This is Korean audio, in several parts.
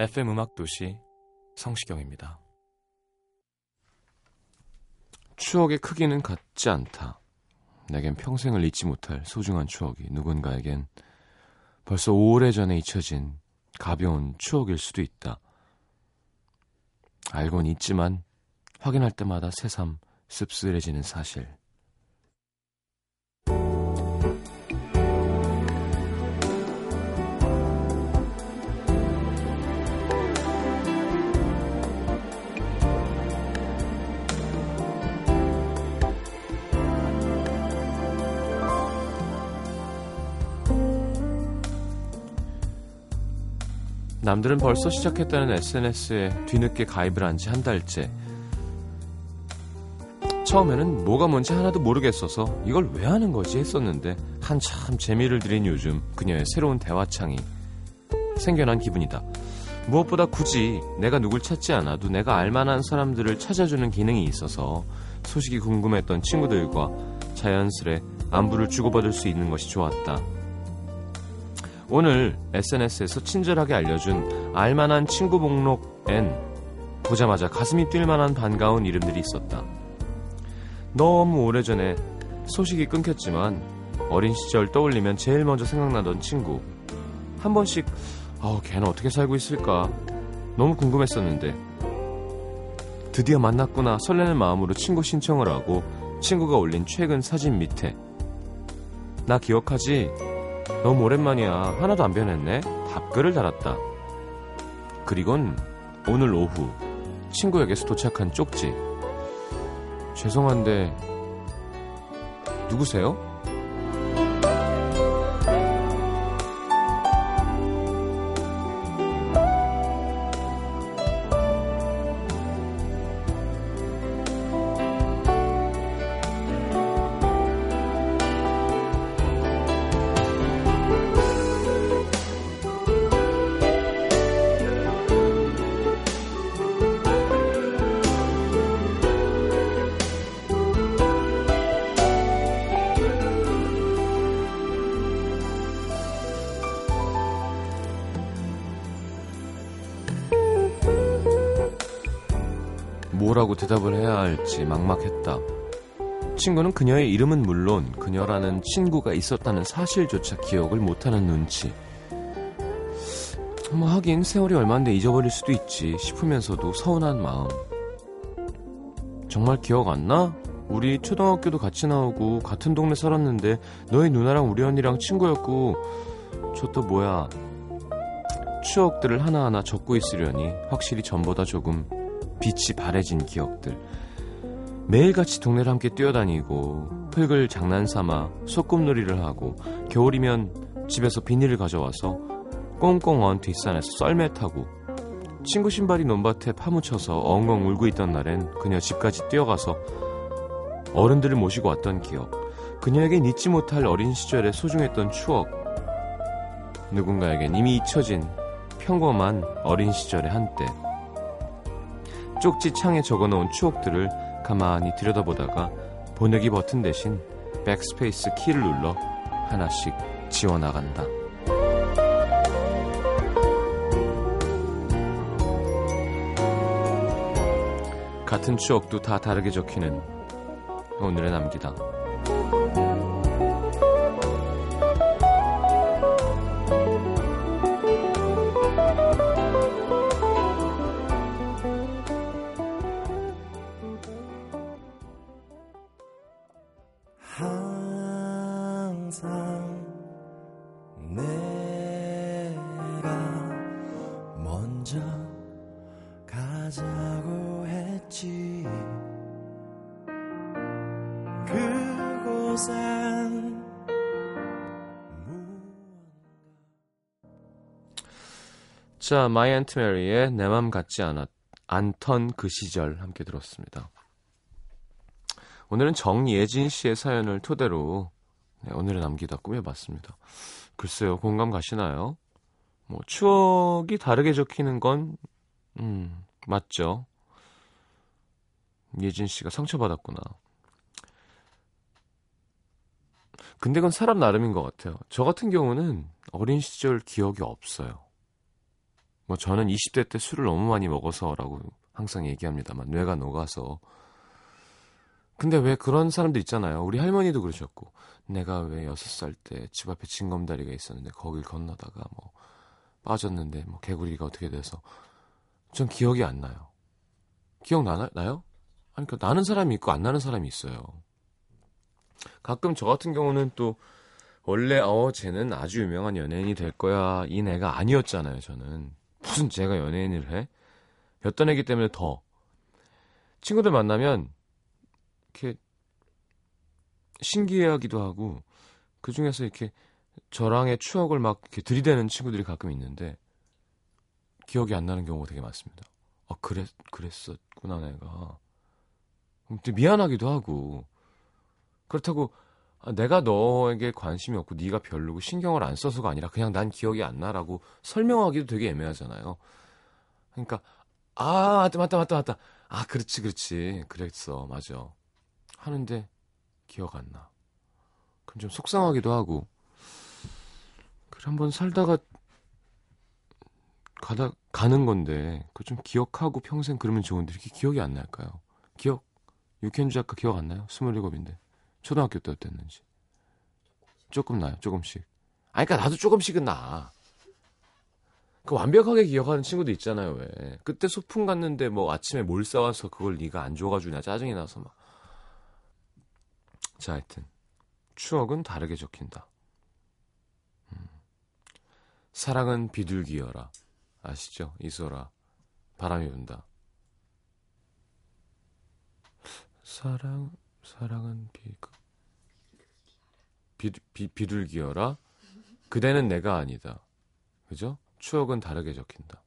FM 음악 도시 성시경입니다. 추억의 크기는 같지 않다. 내겐 평생을 잊지 못할 소중한 추억이 누군가에겐 벌써 오래전에 잊혀진 가벼운 추억일 수도 있다. 알곤 있지만 확인할 때마다 새삼 씁쓸해지는 사실. 남들은 벌써 시작했다는 SNS에 뒤늦게 가입을 한 지 한 달째. 처음에는 뭐가 뭔지 하나도 모르겠어서 이걸 왜 하는 거지 했었는데 한참 재미를 들인 요즘 그녀의 새로운 대화창이 생겨난 기분이다. 무엇보다 굳이 내가 누굴 찾지 않아도 내가 알만한 사람들을 찾아주는 기능이 있어서 소식이 궁금했던 친구들과 자연스레 안부를 주고받을 수 있는 것이 좋았다. 오늘 SNS에서 친절하게 알려준 알만한 친구 목록엔 보자마자 가슴이 뛸 만한 반가운 이름들이 있었다. 너무 오래전에 소식이 끊겼지만 어린 시절 떠올리면 제일 먼저 생각나던 친구. 한 번씩 아, 걔는 어떻게 살고 있을까? 너무 궁금했었는데 드디어 만났구나 설레는 마음으로 친구 신청을 하고 친구가 올린 최근 사진 밑에 나 기억하지? 너무 오랜만이야. 하나도 안 변했네. 답글을 달았다. 그리곤 오늘 오후 친구에게서 도착한 쪽지. 죄송한데 누구세요? 뭐라고 대답을 해야 할지 막막했다. 친구는 그녀의 이름은 물론 그녀라는 친구가 있었다는 사실조차 기억을 못하는 눈치. 뭐 하긴 세월이 얼마인데 잊어버릴 수도 있지 싶으면서도 서운한 마음. 정말 기억 안 나? 우리 초등학교도 같이 나오고 같은 동네 살았는데 너희 누나랑 우리 언니랑 친구였고 저 또 뭐야 추억들을 하나하나 적고 있으려니 확실히 전보다 조금 빛이 바래진 기억들. 매일같이 동네를 함께 뛰어다니고 흙을 장난삼아 소꿉놀이를 하고 겨울이면 집에서 비닐을 가져와서 꽁꽁 언 뒷산에서 썰매 타고 친구 신발이 논밭에 파묻혀서 엉엉 울고 있던 날엔 그녀 집까지 뛰어가서 어른들을 모시고 왔던 기억. 그녀에겐 잊지 못할 어린 시절의 소중했던 추억. 누군가에겐 이미 잊혀진 평범한 어린 시절의 한때. 쪽지 창에 적어놓은 추억들을 가만히 들여다보다가 번역기 버튼 대신 백스페이스 키를 눌러 하나씩 지워나간다. 같은 추억도 다 다르게 적히는 오늘의 남기다. 곳엔 자, 마이 앤트 메리의 내 맘 같지 않았, 않던 그 시절 함께 들었습니다. 오늘은 정예진 씨의 사연을 토대로 네, 오늘에 남기다 꾸며봤습니다. 글쎄요, 공감 가시나요? 뭐, 추억이 다르게 적히는 건, 음, 맞죠. 예진 씨가 상처받았구나. 근데 그건 사람 나름인 것 같아요. 저 같은 경우는 어린 시절 기억이 없어요. 뭐 저는 20대 때 술을 너무 많이 먹어서라고 항상 얘기합니다만 뇌가 녹아서 근데 왜 그런 사람들 있잖아요. 우리 할머니도 그러셨고 내가 왜 6살 때 집 앞에 징검다리가 있었는데 거길 건너다가 뭐 빠졌는데 뭐 개구리가 어떻게 돼서 전 기억이 안 나요. 기억 나, 나요? 아니 그러니까 나는 사람이 있고 안 나는 사람이 있어요. 가끔 저 같은 경우는 또 원래 어 쟤는 아주 유명한 연예인이 될 거야 이 애가 아니었잖아요 저는 무슨 제가 연예인을 해? 였던 애기 때문에 더 친구들 만나면 이렇게 신기해하기도 하고 그 중에서 이렇게 저랑의 추억을 막 이렇게 들이대는 친구들이 가끔 있는데 기억이 안 나는 경우가 되게 많습니다. 아 그랬 그랬었구나 내가. 근데 미안하기도 하고 그렇다고 아, 내가 너에게 관심이 없고 네가 별로고 신경을 안 써서가 아니라 그냥 난 기억이 안 나라고 설명하기도 되게 애매하잖아요. 그러니까 아 맞다 맞다 맞다 맞다 아 그렇지 그렇지 그랬어 맞아 하는데 기억 안 나. 그럼 좀 속상하기도 하고 그래 한번 살다가 가다 가는 건데 그 좀 기억하고 평생 그러면 좋은데 이렇게 기억이 안 날까요? 기억 유켄주 작가 기억 안 나요? 스물일곱인데 초등학교 때 어땠는지 조금 나요 조금씩 아니 그러니까 나도 조금씩은 나. 그 완벽하게 기억하는 친구도 있잖아요 왜 그때 소풍 갔는데 뭐 아침에 뭘 싸와서 그걸 네가 안 줘가지고 나 짜증이 나서 막 자, 하여튼 추억은 다르게 적힌다. 음. 사랑은 비둘기여라. 아시죠? 이소라. 바람이 분다. 사랑 사랑은 비, 비, 비 비둘기여라. 그대는 내가 아니다. 그죠? 추억은 다르게 적힌다.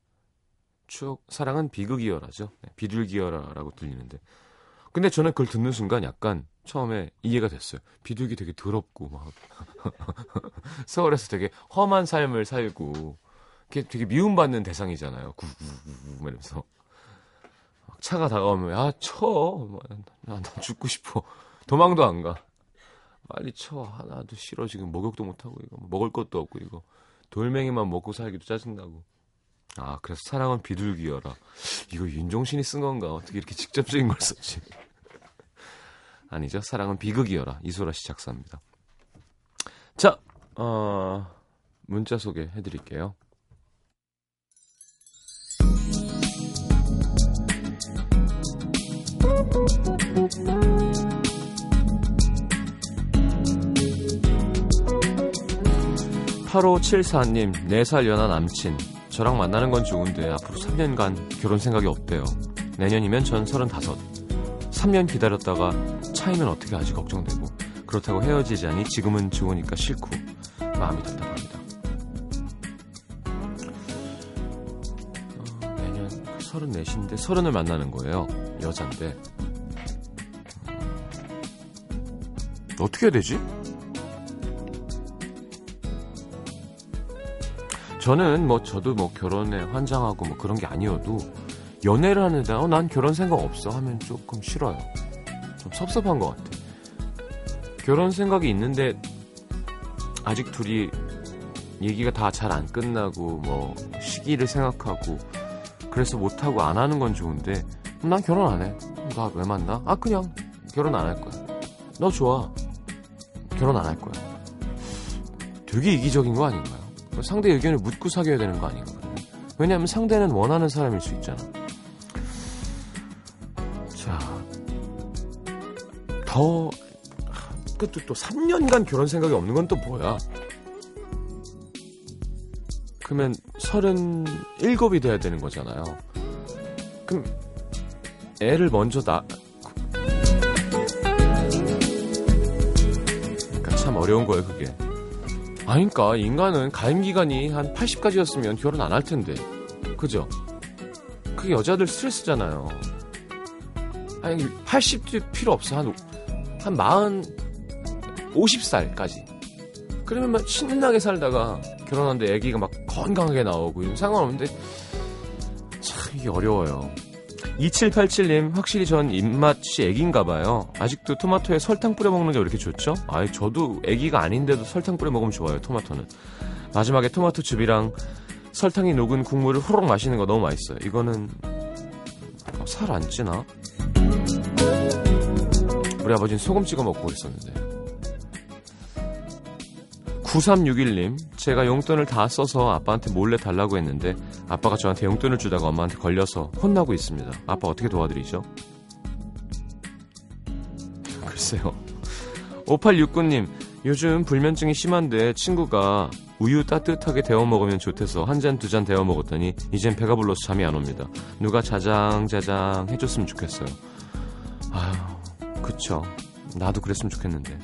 추억 사랑은 비극이여라죠. 네, 비둘기여라라고 들리는데. 근데 저는 그걸 듣는 순간 약간 처음에 이해가 됐어요. 비둘기 되게 더럽고 막 서울에서 되게 험한 삶을 살고 되게 미움받는 대상이잖아요. 구구구구 이러면서 차가 다가오면 야 쳐, 나, 나 죽고 싶어. 도망도 안 가. 빨리 쳐. 하나도 싫어 지금 목욕도 못 하고 이거 먹을 것도 없고 이거 돌멩이만 먹고 살기도 짜증나고. 아 그래서 사랑은 비둘기여라. 이거 윤종신이 쓴 건가? 어떻게 이렇게 직접적인 걸 썼지? 아니죠. 사랑은 비극이여라. 이소라 씨 작사입니다. 자, 어, 문자 소개해 드릴게요. (8574님) (4살) 연하 남친 저랑 만나는 건 좋은데 앞으로 (3년간) 결혼 생각이 없대요 내년이면 전 (35) 3년 기다렸다가 차이면 어떻게 하지 걱정되고 그렇다고 헤어지자니 지금은 좋으니까 싫고 마음이 답답합니다. 어, 내년 34인데 30을 만나는 거예요. 여잔데 음, 어떻게 해야 되지? 저는 뭐 저도 뭐 결혼에 환장하고 뭐 그런 게 아니어도 연애를 하는데 어, 난 결혼 생각 없어 하면 조금 싫어요. 좀 섭섭한 것 같아. 결혼 생각이 있는데 아직 둘이 얘기가 다 잘 안 끝나고 뭐 시기를 생각하고 그래서 못하고 안 하는 건 좋은데 난 결혼 안 해. 나 왜 만나? 아 그냥 결혼 안 할 거야. 너 좋아. 결혼 안 할 거야. 되게 이기적인 거 아닌가요? 상대 의견을 묻고 사귀어야 되는 거 아닌가요? 왜냐하면 상대는 원하는 사람일 수 있잖아. 더 그것도 또 3년간 결혼 생각이 없는 건 또 뭐야? 그러면 37이 돼야 되는 거잖아요. 그럼 애를 먼저 나 어려운 거예요, 그게. 아니까 인간은 가임 기간이 한 80까지였으면 결혼 안 할 텐데. 그죠? 그게 여자들 스트레스잖아요. 아니 80도 필요 없어. 한, 한 40, 50살까지. 그러면 막 신나게 살다가 결혼하는데 아기가 막 건강하게 나오고 이런 상관없는데 참 이게 어려워요. 2787님 확실히 전 입맛이 애기인가 봐요. 아직도 토마토에 설탕 뿌려 먹는 게 왜 이렇게 좋죠? 아이 저도 애기가 아닌데도 설탕 뿌려 먹으면 좋아요. 토마토는. 마지막에 토마토 즙이랑 설탕이 녹은 국물을 후룩 마시는 거 너무 맛있어요. 이거는 어, 살안 찌나? 우리 아버지는 소금 찍어 먹고 그랬었는데. 9361님, 제가 용돈을 다 써서 아빠한테 몰래 달라고 했는데 아빠가 저한테 용돈을 주다가 엄마한테 걸려서 혼나고 있습니다. 아빠 어떻게 도와드리죠? 글쎄요. 5869님, 요즘 불면증이 심한데 친구가 우유 따뜻하게 데워 먹으면 좋대서 한 잔, 두 잔 데워 먹었더니 이젠 배가 불러서 잠이 안 옵니다. 누가 자장자장 해줬으면 좋겠어요. 아휴, 그쵸. 나도 그랬으면 좋겠는데.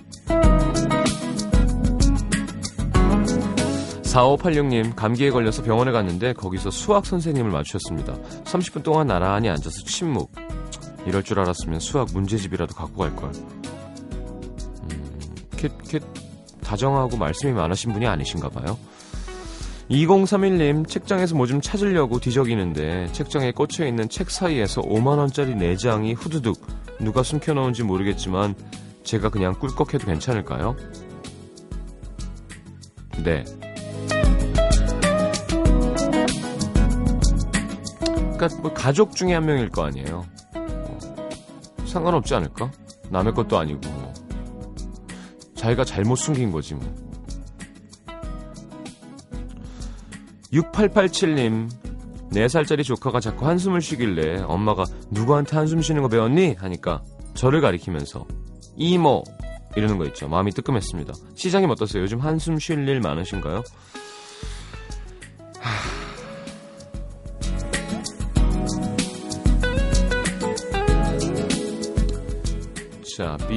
4586님, 감기에 걸려서 병원에 갔는데 거기서 수학 선생님을 마주쳤습니다. 30분 동안 나란히 앉아서 침묵. 이럴 줄 알았으면 수학 문제집이라도 갖고 갈걸. 음, 캣, 캣, 다정하고 말씀이 많으신 분이 아니신가 봐요. 2031님, 책장에서 뭐 좀 찾으려고 뒤적이는데 책장에 꽂혀있는 책 사이에서 5만원짜리 4장이 후두둑 누가 숨겨놓은지 모르겠지만 제가 그냥 꿀꺽해도 괜찮을까요? 네. 그러니까 뭐 가족 중에 한 명일 거 아니에요. 뭐 상관없지 않을까? 남의 것도 아니고 뭐. 자기가 잘못 숨긴 거지 뭐. 6887님 4살짜리 조카가 자꾸 한숨을 쉬길래 엄마가 누구한테 한숨 쉬는 거 배웠니? 하니까 저를 가리키면서 이모 이러는 거 있죠. 마음이 뜨끔했습니다. 시장님 어떠세요? 요즘 한숨 쉴 일 많으신가요? 자,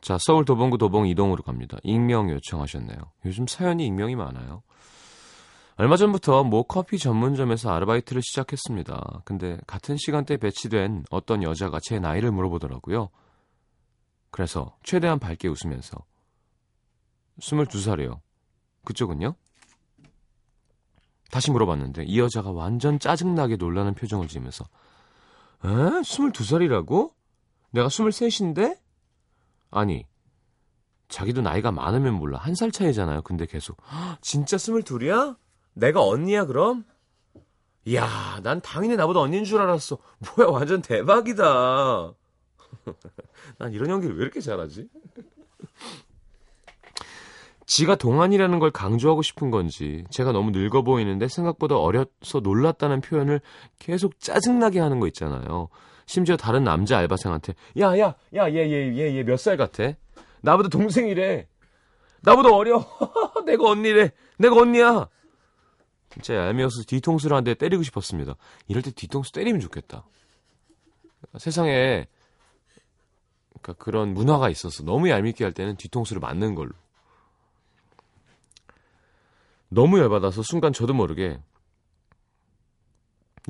자, 서울 도봉구 도봉 이동으로 갑니다. 익명 요청하셨네요. 요즘 사연이 익명이 많아요. 얼마 전부터 모 커피 전문점에서 아르바이트를 시작했습니다. 근데 같은 시간대에 배치된 어떤 여자가 제 나이를 물어보더라고요. 그래서 최대한 밝게 웃으면서 22살이요. 그쪽은요? 다시 물어봤는데 이 여자가 완전 짜증나게 놀라는 표정을 지으면서 에? 22살이라고? 내가 23인데? 아니, 자기도 나이가 많으면 몰라. 한 살 차이잖아요. 근데 계속. 진짜 스물둘이야? 내가 언니야, 그럼? 이야, 난 당연히 나보다 언니인 줄 알았어. 뭐야, 완전 대박이다. 난 이런 연기를 왜 이렇게 잘하지? 지가 동안이라는 걸 강조하고 싶은 건지, 제가 너무 늙어 보이는데 생각보다 어려서 놀랐다는 표현을 계속 짜증나게 하는 거 있잖아요. 심지어 다른 남자 알바생한테 야, 야, 야, 얘, 얘, 얘, 얘 몇 살 같아? 나보다 동생이래. 나보다 어려. 내가 언니래. 내가 언니야. 진짜 얄미워서 뒤통수를 한 대 때리고 싶었습니다. 이럴 때 뒤통수 때리면 좋겠다. 세상에 그러니까 그런 문화가 있어서 너무 얄밉게 할 때는 뒤통수를 맞는 걸로. 너무 열받아서 순간 저도 모르게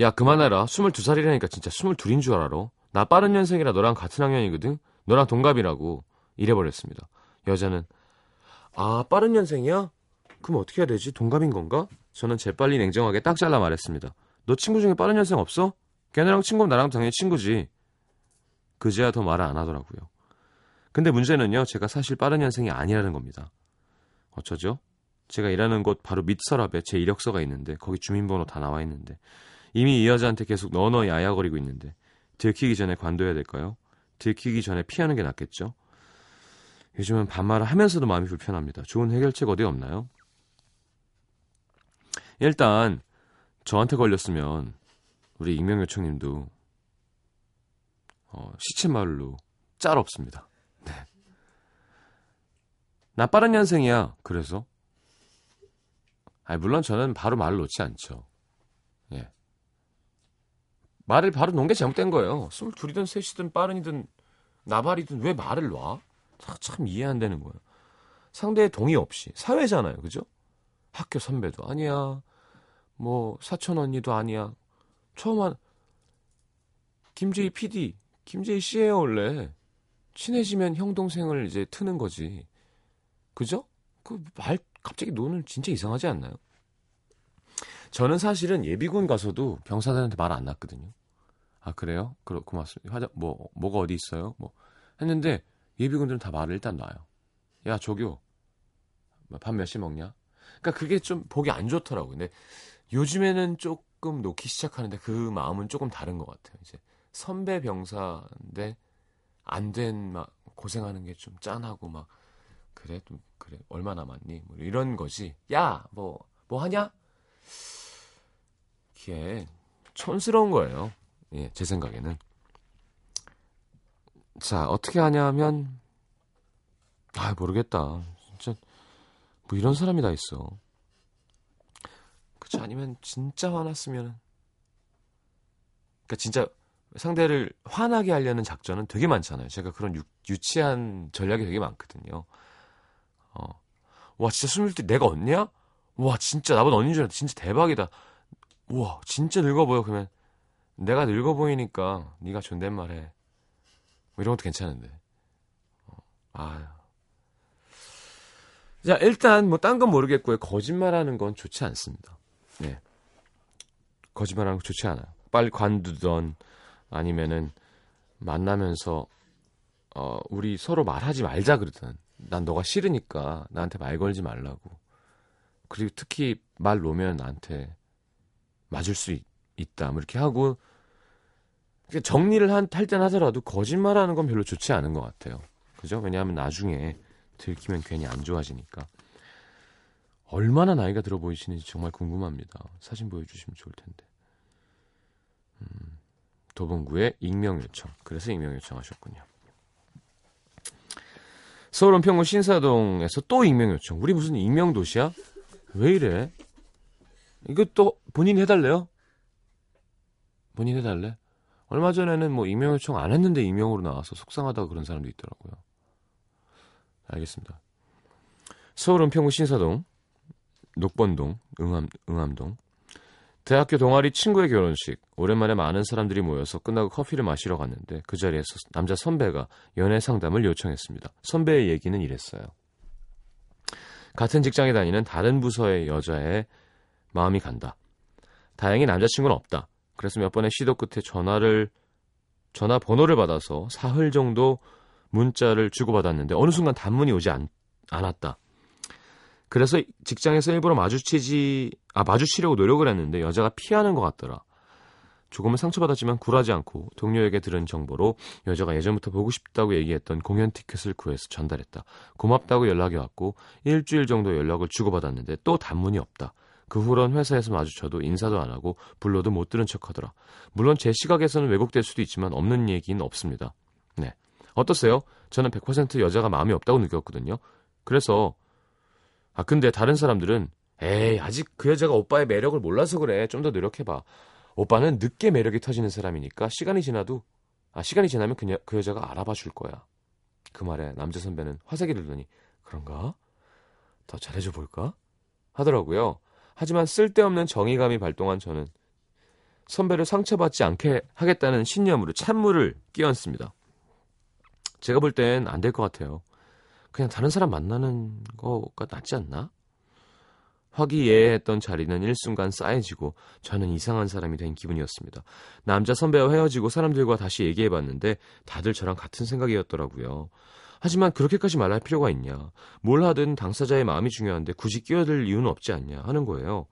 야, 그만해라. 22살이라니까 진짜 22인 줄 알아. 나 빠른 년생이라 너랑 같은 학년이거든? 너랑 동갑이라고. 이래버렸습니다. 여자는, 아, 빠른 년생이야? 그럼 어떻게 해야 되지? 동갑인 건가? 저는 재빨리 냉정하게 딱 잘라 말했습니다. 너 친구 중에 빠른 년생 없어? 걔네랑 친구면 나랑 당연히 친구지. 그제야 더 말을 안 하더라고요. 근데 문제는요, 제가 사실 빠른 년생이 아니라는 겁니다. 어쩌죠? 제가 일하는 곳 바로 밑 서랍에 제 이력서가 있는데 거기 주민번호 다 나와 있는데 이미 이 여자한테 계속 너너 야야거리고 있는데 들키기 전에 관둬야 될까요? 들키기 전에 피하는 게 낫겠죠? 요즘은 반말을 하면서도 마음이 불편합니다. 좋은 해결책 어디 없나요? 일단 저한테 걸렸으면 우리 익명 요청님도 어, 시체말로 짤 없습니다. 네. 나 빠른 년생이야. 그래서 아니 물론 저는 바로 말을 놓지 않죠. 예. 말을 바로 놓은 게 잘못된 거예요. 스물 둘이든 셋이든 빠른이든 나발이든 왜 말을 놔? 참 이해 안 되는 거예요. 상대의 동의 없이 사회잖아요, 그죠? 학교 선배도 아니야, 뭐 사촌 언니도 아니야. 처음 한 김재희 PD, 김재희 씨예요 원래. 친해지면 형 동생을 이제 트는 거지. 그죠? 그 말 갑자기 노는 진짜 이상하지 않나요? 저는 사실은 예비군 가서도 병사들한테 말 안 났거든요. 아 그래요? 그렇 고맙습니다. 화장 뭐 뭐가 어디 있어요? 뭐 했는데 예비군들은 다 말을 일단 놔요. 야 조교 밥몇시 먹냐? 그러니까 그게 좀 보기 안 좋더라고요. 근데 요즘에는 조금 놓기 시작하는데 그 마음은 조금 다른 것 같아요. 이제 선배 병사인데 안 된 막 고생하는 게 좀 짠하고 막 그래 좀 그래 얼마 남았니? 뭐 이런 거지. 야 뭐뭐 뭐 하냐? 이게 촌스러운 거예요. 예, 제 생각에는. 자, 어떻게 하냐면, 아, 모르겠다. 진짜, 뭐 이런 사람이 다 있어. 그치, 아니면 진짜 화났으면, 그니까 진짜 상대를 화나게 하려는 작전은 되게 많잖아요. 제가 그런 유, 유치한 전략이 되게 많거든요. 어. 와, 진짜 스물 때 내가 언니야? 와, 진짜 나보다 언니인 줄 알았다. 진짜 대박이다. 우와, 진짜 늙어 보여. 그러면 내가 늙어 보이니까 네가 존댓말해. 뭐 이런 것도 괜찮은데. 어, 아. 자, 일단 뭐 딴 건 모르겠고요. 거짓말하는 건 좋지 않습니다. 네. 거짓말하는 거 좋지 않아요. 빨리 관두던 아니면은 만나면서 어 우리 서로 말하지 말자 그러든 난 너가 싫으니까 나한테 말 걸지 말라고. 그리고 특히 말 놓으면 나한테 맞을 수 있, 다 뭐 이렇게 하고 정리를 한, 할땐 하더라도 거짓말하는 건 별로 좋지 않은 것 같아요. 그죠? 왜냐하면 나중에 들키면 괜히 안 좋아지니까. 얼마나 나이가 들어 보이시는지 정말 궁금합니다. 사진 보여주시면 좋을 텐데. 음, 도봉구의 익명 요청. 그래서 익명 요청하셨군요. 서울 은평구 신사동에서 또 익명 요청. 우리 무슨 익명 도시야? 왜 이래? 이거 또 본인 해달래요? 본인 해달래? 얼마 전에는 뭐 익명 요청 안 했는데 익명으로 나와서 속상하다고 그런 사람도 있더라고요. 알겠습니다. 서울 은평구 신사동, 녹번동, 응암, 응암동. 대학교 동아리 친구의 결혼식. 오랜만에 많은 사람들이 모여서 끝나고 커피를 마시러 갔는데 그 자리에서 남자 선배가 연애 상담을 요청했습니다. 선배의 얘기는 이랬어요. 같은 직장에 다니는 다른 부서의 여자의 마음이 간다. 다행히 남자친구는 없다. 그래서 몇 번의 시도 끝에 전화를 전화 번호를 받아서 사흘 정도 문자를 주고받았는데 어느 순간 단문이 오지 않, 않았다. 그래서 직장에서 일부러 마주치지 아 마주치려고 노력을 했는데 여자가 피하는 것 같더라. 조금은 상처받았지만 굴하지 않고 동료에게 들은 정보로 여자가 예전부터 보고 싶다고 얘기했던 공연 티켓을 구해서 전달했다. 고맙다고 연락이 왔고 일주일 정도 연락을 주고받았는데 또 단문이 없다. 그 후론 회사에서 마주쳐도 인사도 안 하고 불러도 못 들은 척 하더라. 물론 제 시각에서는 왜곡될 수도 있지만 없는 얘기는 없습니다. 네. 어떠세요? 저는 100% 여자가 마음이 없다고 느꼈거든요. 그래서 아 근데 다른 사람들은 에이 아직 그 여자가 오빠의 매력을 몰라서 그래. 좀 더 노력해봐. 오빠는 늦게 매력이 터지는 사람이니까 시간이 지나도 아 시간이 지나면 그, 여, 그 여자가 알아봐 줄 거야. 그 말에 남자 선배는 화색이 들더니 그런가? 더 잘해줘 볼까? 하더라고요. 하지만 쓸데없는 정의감이 발동한 저는 선배를 상처받지 않게 하겠다는 신념으로 찬물을 끼얹습니다. 제가 볼 땐 안 될 것 같아요. 그냥 다른 사람 만나는 거가 낫지 않나? 화기애애했던 자리는 일순간 쌓여지고 저는 이상한 사람이 된 기분이었습니다. 남자 선배와 헤어지고 사람들과 다시 얘기해봤는데 다들 저랑 같은 생각이었더라고요. 하지만 그렇게까지 말할 필요가 있냐. 뭘 하든 당사자의 마음이 중요한데 굳이 끼어들 이유는 없지 않냐 하는 거예요.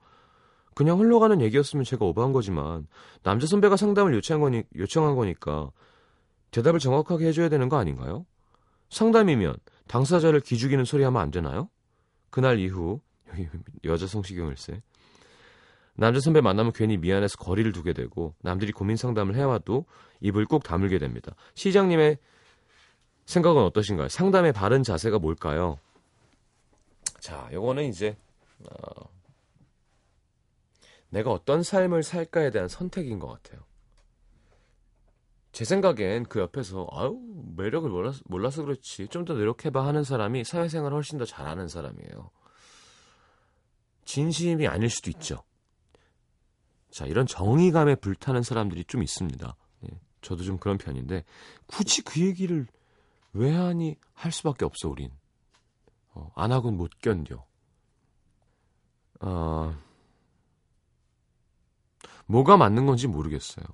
그냥 흘러가는 얘기였으면 제가 오버한 거지만 남자 선배가 상담을 요청한, 거니, 요청한 거니까 대답을 정확하게 해줘야 되는 거 아닌가요? 상담이면 당사자를 기죽이는 소리 하면 안 되나요? 그날 이후 여자 성시경을세 남자 선배 만나면 괜히 미안해서 거리를 두게 되고 남들이 고민 상담을 해와도 입을 꾹 다물게 됩니다. 시장님의 생각은 어떠신가요? 상담의 바른 자세가 뭘까요? 자, 요거는 이제 어, 내가 어떤 삶을 살까에 대한 선택인 것 같아요. 제 생각엔 그 옆에서 아유 매력을 몰라서, 몰라서 그렇지 좀 더 노력해봐 하는 사람이 사회생활을 훨씬 더 잘하는 사람이에요. 진심이 아닐 수도 있죠. 자 이런 정의감에 불타는 사람들이 좀 있습니다. 예, 저도 좀 그런 편인데 굳이 그 얘기를 왜 하니 할 수밖에 없어 우린. 어, 안 하곤 못 견뎌. 어, 뭐가 맞는 건지 모르겠어요.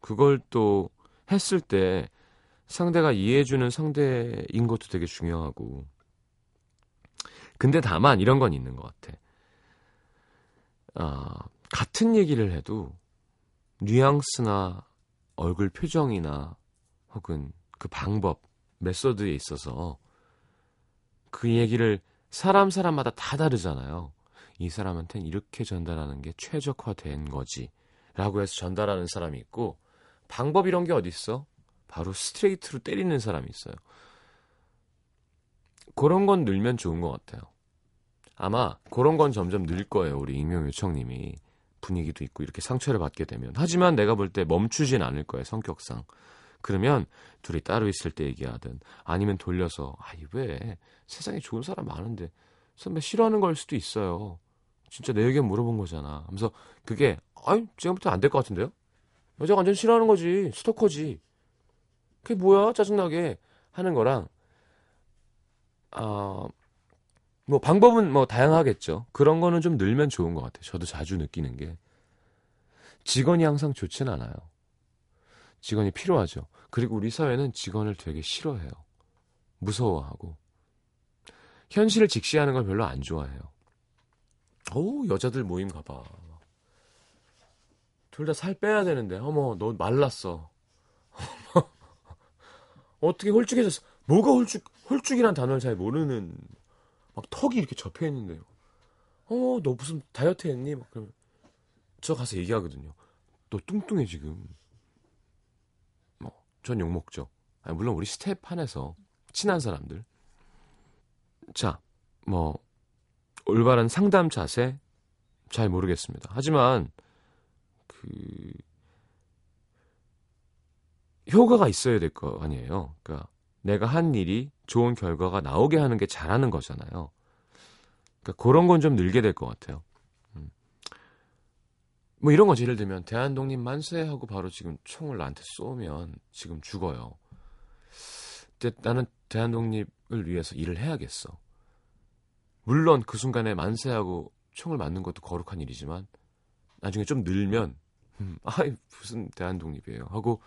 그걸 또 했을 때 상대가 이해해주는 상대인 것도 되게 중요하고. 근데 다만 이런 건 있는 것 같아. 아, 같은 얘기를 해도 뉘앙스나 얼굴 표정이나 혹은 그 방법, 메소드에 있어서 그 얘기를 사람 사람마다 다 다르잖아요. 이 사람한테는 이렇게 전달하는 게 최적화된 거지. 라고 해서 전달하는 사람이 있고, 방법 이런 게 어딨어? 바로 스트레이트로 때리는 사람이 있어요. 그런 건 늘면 좋은 것 같아요. 아마 그런 건 점점 늘 거예요. 우리 익명 요청님이. 분위기도 있고 이렇게 상처를 받게 되면. 하지만 내가 볼 때 멈추진 않을 거예요. 성격상. 그러면 둘이 따로 있을 때 얘기하든 아니면 돌려서 아이 왜 세상에 좋은 사람 많은데 선배 싫어하는 걸 수도 있어요. 진짜 내 의견 물어본 거잖아. 하면서 그게 아이 지금부터 안 될 것 같은데요? 여자가 완전 싫어하는 거지. 스토커지. 그게 뭐야? 짜증나게 하는 거랑 아, 뭐 방법은 뭐 다양하겠죠. 그런 거는 좀 늘면 좋은 것 같아요. 저도 자주 느끼는 게 직원이 항상 좋진 않아요. 직원이 필요하죠. 그리고 우리 사회는 직원을 되게 싫어해요. 무서워하고 현실을 직시하는 걸 별로 안 좋아해요. 오 여자들 모임 가봐. 둘 다 살 빼야 되는데 어머 너 말랐어. 어떻게 홀쭉해졌어? 뭐가 홀쭉 홀쭉이란 단어를 잘 모르는 막 턱이 이렇게 접혀 있는데요. 어, 너 무슨 다이어트 했니? 막 그러면 저 가서 얘기하거든요. 너 뚱뚱해 지금. 뭐, 전 욕먹죠. 아니, 물론 우리 스텝 안에서 친한 사람들. 자, 뭐 올바른 상담 자세 잘 모르겠습니다. 하지만 그 효과가 있어야 될 거 아니에요. 그러니까 내가 한 일이 좋은 결과가 나오게 하는 게 잘하는 거잖아요. 그러니까 그런 건 좀 늘게 될 것 같아요. 음. 뭐 이런 거지 예를 들면 대한독립 만세 하고 바로 지금 총을 나한테 쏘면 지금 죽어요. 나는 대한독립을 위해서 일을 해야겠어. 물론 그 순간에 만세하고 총을 맞는 것도 거룩한 일이지만 나중에 좀 늘면 음, 아이 무슨 대한독립이에요 하고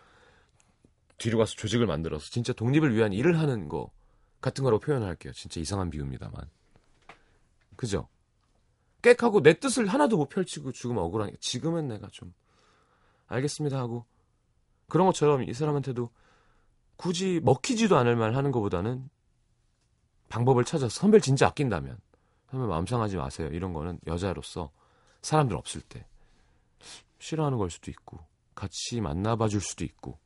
뒤로 가서 조직을 만들어서 진짜 독립을 위한 일을 하는 거 같은 거라고 표현할게요. 진짜 이상한 비유입니다만. 그죠? 꽥하고 내 뜻을 하나도 못 펼치고 죽으면 억울하니까 지금은 내가 좀 알겠습니다 하고 그런 것처럼 이 사람한테도 굳이 먹히지도 않을 말 하는 것보다는 방법을 찾아서 선배를 진짜 아낀다면 선배 마음 상하지 마세요. 이런 거는 여자로서 사람들 없을 때 싫어하는 걸 수도 있고 같이 만나봐 줄 수도 있고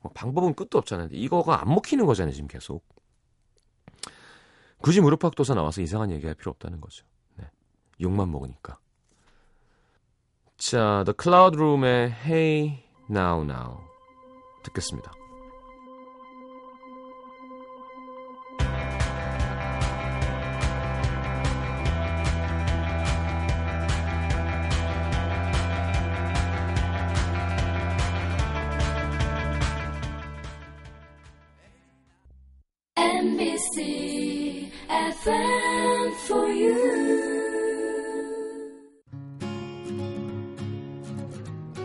뭐 방법은 끝도 없잖아요. 이거가 안 먹히는 거잖아요, 지금 계속. 굳이 무릎팍도사 나와서 이상한 얘기할 필요 없다는 거죠. 네. 욕만 먹으니까. 자, The Cloud Room의 Hey Now Now 듣겠습니다.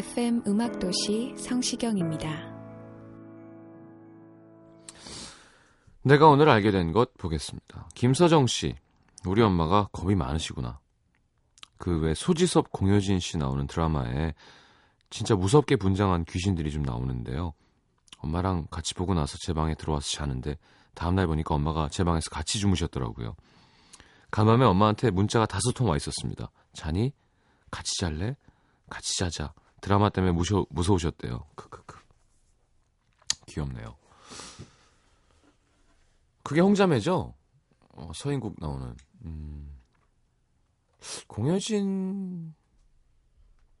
FM 음악도시 성시경입니다. 내가 오늘 알게 된 것 보겠습니다. 김서정 씨, 우리 엄마가 겁이 많으시구나. 그외 소지섭 공효진 씨 나오는 드라마에 진짜 무섭게 분장한 귀신들이 좀 나오는데요. 엄마랑 같이 보고 나서 제 방에 들어와서 자는데 다음날 보니까 엄마가 제 방에서 같이 주무셨더라고요. 간밤에 엄마한테 문자가 다섯 통 와 있었습니다. 자니? 같이 잘래? 같이 자자. 드라마 때문에 무셔, 무서우셨대요. 크크크. 귀엽네요. 그게 홍자매죠? 어, 서인국 나오는. 음. 공효진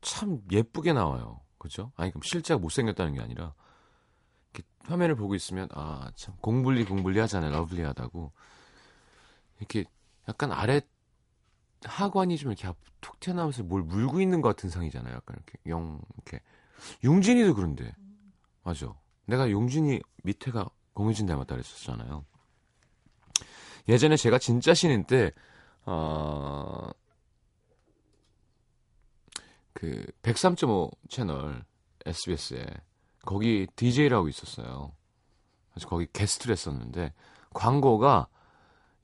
참 예쁘게 나와요. 그죠? 아니 그럼 실제가 못생겼다는 게 아니라 이렇게 화면을 보고 있으면 아참 공불리 공불리 하잖아요. 러블리하다고. 이렇게 약간 아래 하관이 좀 이렇게 앞- 툭 튀어나오면서 뭘 물고 있는 것 같은 상이잖아요. 약간 이렇게 영 이렇게 용진이도 그런데 맞아. 내가 용진이 밑에가 공효진 닮았다 그랬었잖아요. 예전에 제가 진짜 신인 때 어, 그 103.5 채널 SBS에 거기 DJ라고 있었어요. 그래서 거기 게스트를 했었는데 광고가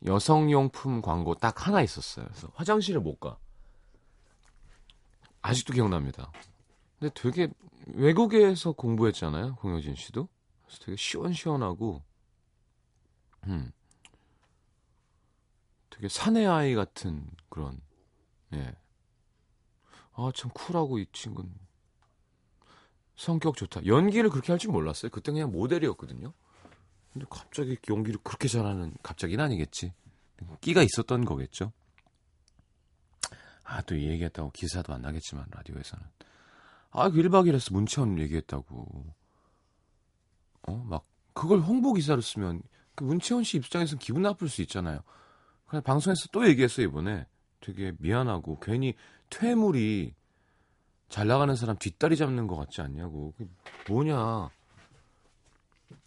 여성용품 광고 딱 하나 있었어요. 그래서 화장실을 못 가. 아직도 기억납니다. 근데 되게 외국에서 공부했잖아요. 공효진 씨도. 그래서 되게 시원시원하고 음. 되게 사내 아이 같은 그런 예. 아, 참 쿨하고 이 친구는 성격 좋다. 연기를 그렇게 할 줄 몰랐어요. 그때 그냥 모델이었거든요. 근데 갑자기 연기를 그렇게 잘하는 갑자기는 아니겠지. 끼가 있었던 거겠죠. 아, 또 이 얘기했다고 기사도 안 나겠지만 라디오에서는. 아, 그 1박 2일에서 문채원 얘기했다고. 어, 막 그걸 홍보 기사로 쓰면 그 문채원 씨 입장에서는 기분 나쁠 수 있잖아요. 그냥 방송에서 또 얘기했어요, 이번에. 되게 미안하고 괜히 퇴물이 잘 나가는 사람 뒷다리 잡는 것 같지 않냐고. 그게 뭐냐.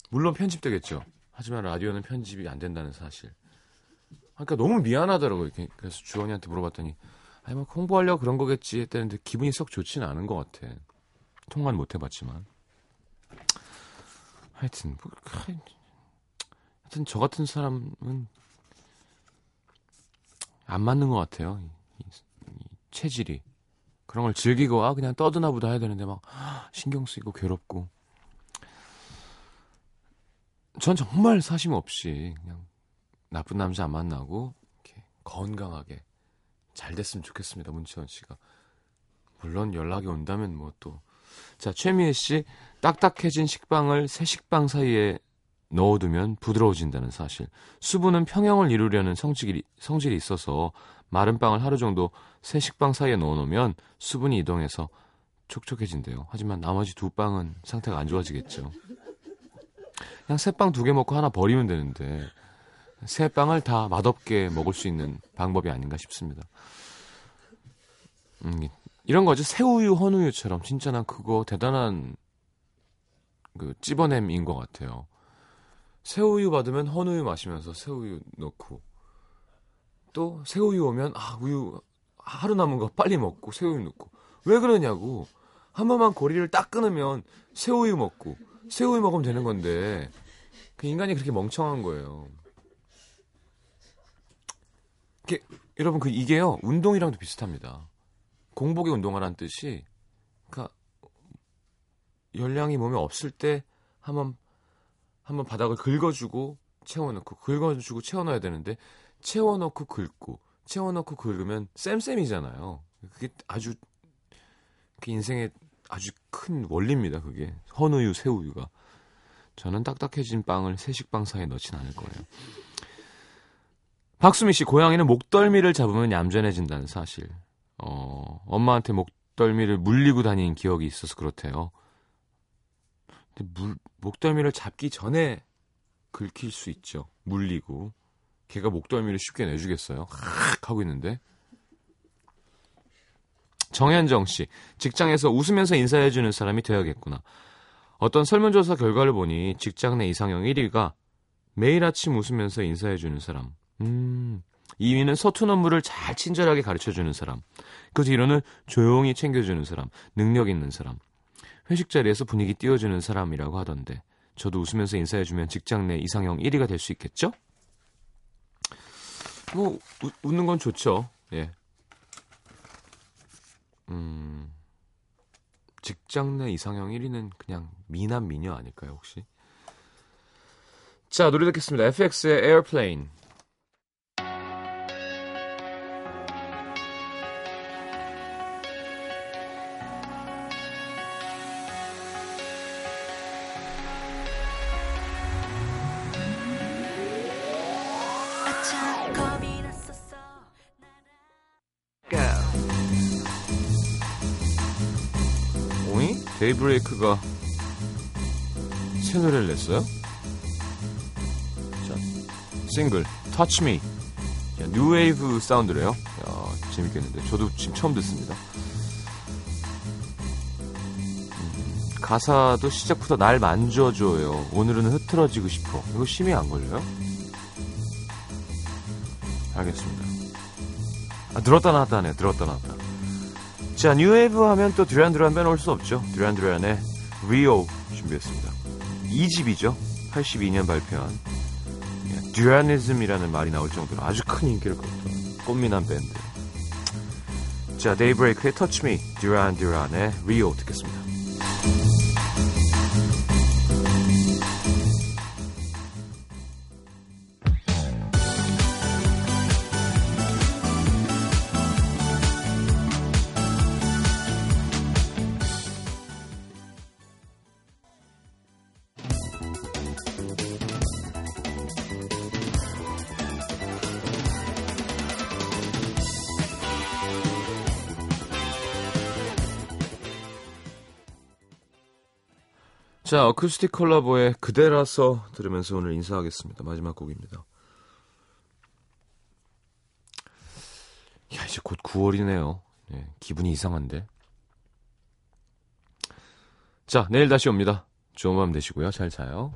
물론 편집되겠죠. 하지만 라디오는 편집이 안 된다는 사실. 그러니까 너무 미안하더라고요. 그래서 주원이한테 물어봤더니 아니 뭐 홍보하려고 그런 거겠지 했다는데 기분이 썩 좋지는 않은 것 같아. 통화는 못 해봤지만. 하여튼 뭐, 하여튼 저 같은 사람은 안 맞는 것 같아요. 이, 이, 이 체질이. 그런 걸 즐기고, 아, 그냥 떠드나 보다 해야 되는데 막 신경 쓰이고 괴롭고. 전 정말 사심 없이 그냥 나쁜 남자 안 만나고 이렇게 건강하게 잘 됐으면 좋겠습니다. 문채원 씨가. 물론 연락이 온다면 뭐 또. 자, 최미애 씨. 딱딱해진 식빵을 새 식빵 사이에 넣어두면 부드러워진다는 사실. 수분은 평형을 이루려는 성질이, 성질이 있어서 마른 빵을 하루 정도 새 식빵 사이에 넣어놓으면 수분이 이동해서 촉촉해진대요. 하지만 나머지 두 빵은 상태가 안 좋아지겠죠. 그냥 새빵 두 개 먹고 하나 버리면 되는데 새 빵을 다 맛없게 먹을 수 있는 방법이 아닌가 싶습니다. 음, 이런 거죠. 새우유, 헌우유처럼 진짜 난 그거 대단한 그 찝어냄인 것 같아요. 새우유 받으면 헌우유 마시면서 새우유 넣고 또 새우유 오면 아 우유 하루 남은 거 빨리 먹고 새우유 넣고 왜 그러냐고 한 번만 고리를 딱 끊으면 새우유 먹고 새우유 먹으면 되는 건데 그 인간이 그렇게 멍청한 거예요. 이게, 여러분 그 이게요 운동이랑도 비슷합니다. 공복에 운동하라는 뜻이 그러니까 열량이 몸에 없을 때 한번 한번 바닥을 긁어주고 채워넣고 긁어주고 채워넣어야 되는데 채워넣고 긁고 채워넣고 긁으면 쌤쌤이잖아요. 그게 아주 그 인생의 아주 큰 원리입니다. 그게 헌우유, 새우유가 저는 딱딱해진 빵을 새식빵 사이에 넣진 않을 거예요. 박수미 씨 고양이는 목덜미를 잡으면 얌전해진다는 사실. 어, 엄마한테 목덜미를 물리고 다니는 기억이 있어서 그렇대요. 근데 물, 목덜미를 잡기 전에 긁힐 수 있죠. 물리고. 걔가 목덜미를 쉽게 내주겠어요. 하악 하고 있는데. 정현정 씨, 직장에서 웃으면서 인사해주는 사람이 되어야겠구나. 어떤 설문조사 결과를 보니 직장 내 이상형 1위가 매일 아침 웃으면서 인사해주는 사람. 음, 2위는 서툰 업무를 잘 친절하게 가르쳐주는 사람. 그 뒤로는 조용히 챙겨주는 사람, 능력 있는 사람. 회식 자리에서 분위기 띄워주는 사람이라고 하던데 저도 웃으면서 인사해주면 직장 내 이상형 1위가 될 수 있겠죠? 뭐 우, 웃는 건 좋죠. 예. 음. 직장 내 이상형 1위는 그냥 미남 미녀 아닐까요, 혹시? 자, 노래 듣겠습니다. FX의 Airplane. 데이브레이크가 새 노래를 냈어요? 자, 싱글 Touch Me. 자, 뉴웨이브 사운드래요. 야, 재밌겠는데. 저도 지금 처음 듣습니다. 음, 가사도 시작부터 날 만져줘요. 오늘은 흐트러지고 싶어. 이거 심히 안 걸려요? 알겠습니다. 아, 들었다 놨다 하네. 들었다 놨다. 자, 뉴웨이브 하면 또 듀란 듀란 빼놓을 수 없죠. 듀란 듀란의 리오 준비했습니다. 2집이죠. 82년 발표한 예, 듀라니즘이라는 말이 나올 정도로 아주 큰 인기를 끌었던 꽃미남 밴드. 자, 데이브레이크의 Me, 듀란 듀란의 리오 듣겠습니다. 자, 어쿠스틱 콜라보의 그대라서 들으면서 오늘 인사하겠습니다. 마지막 곡입니다. 야, 이제 곧 9월이네요. 네, 기분이 이상한데. 자, 내일 다시 옵니다. 좋은 밤 되시고요. 잘 자요.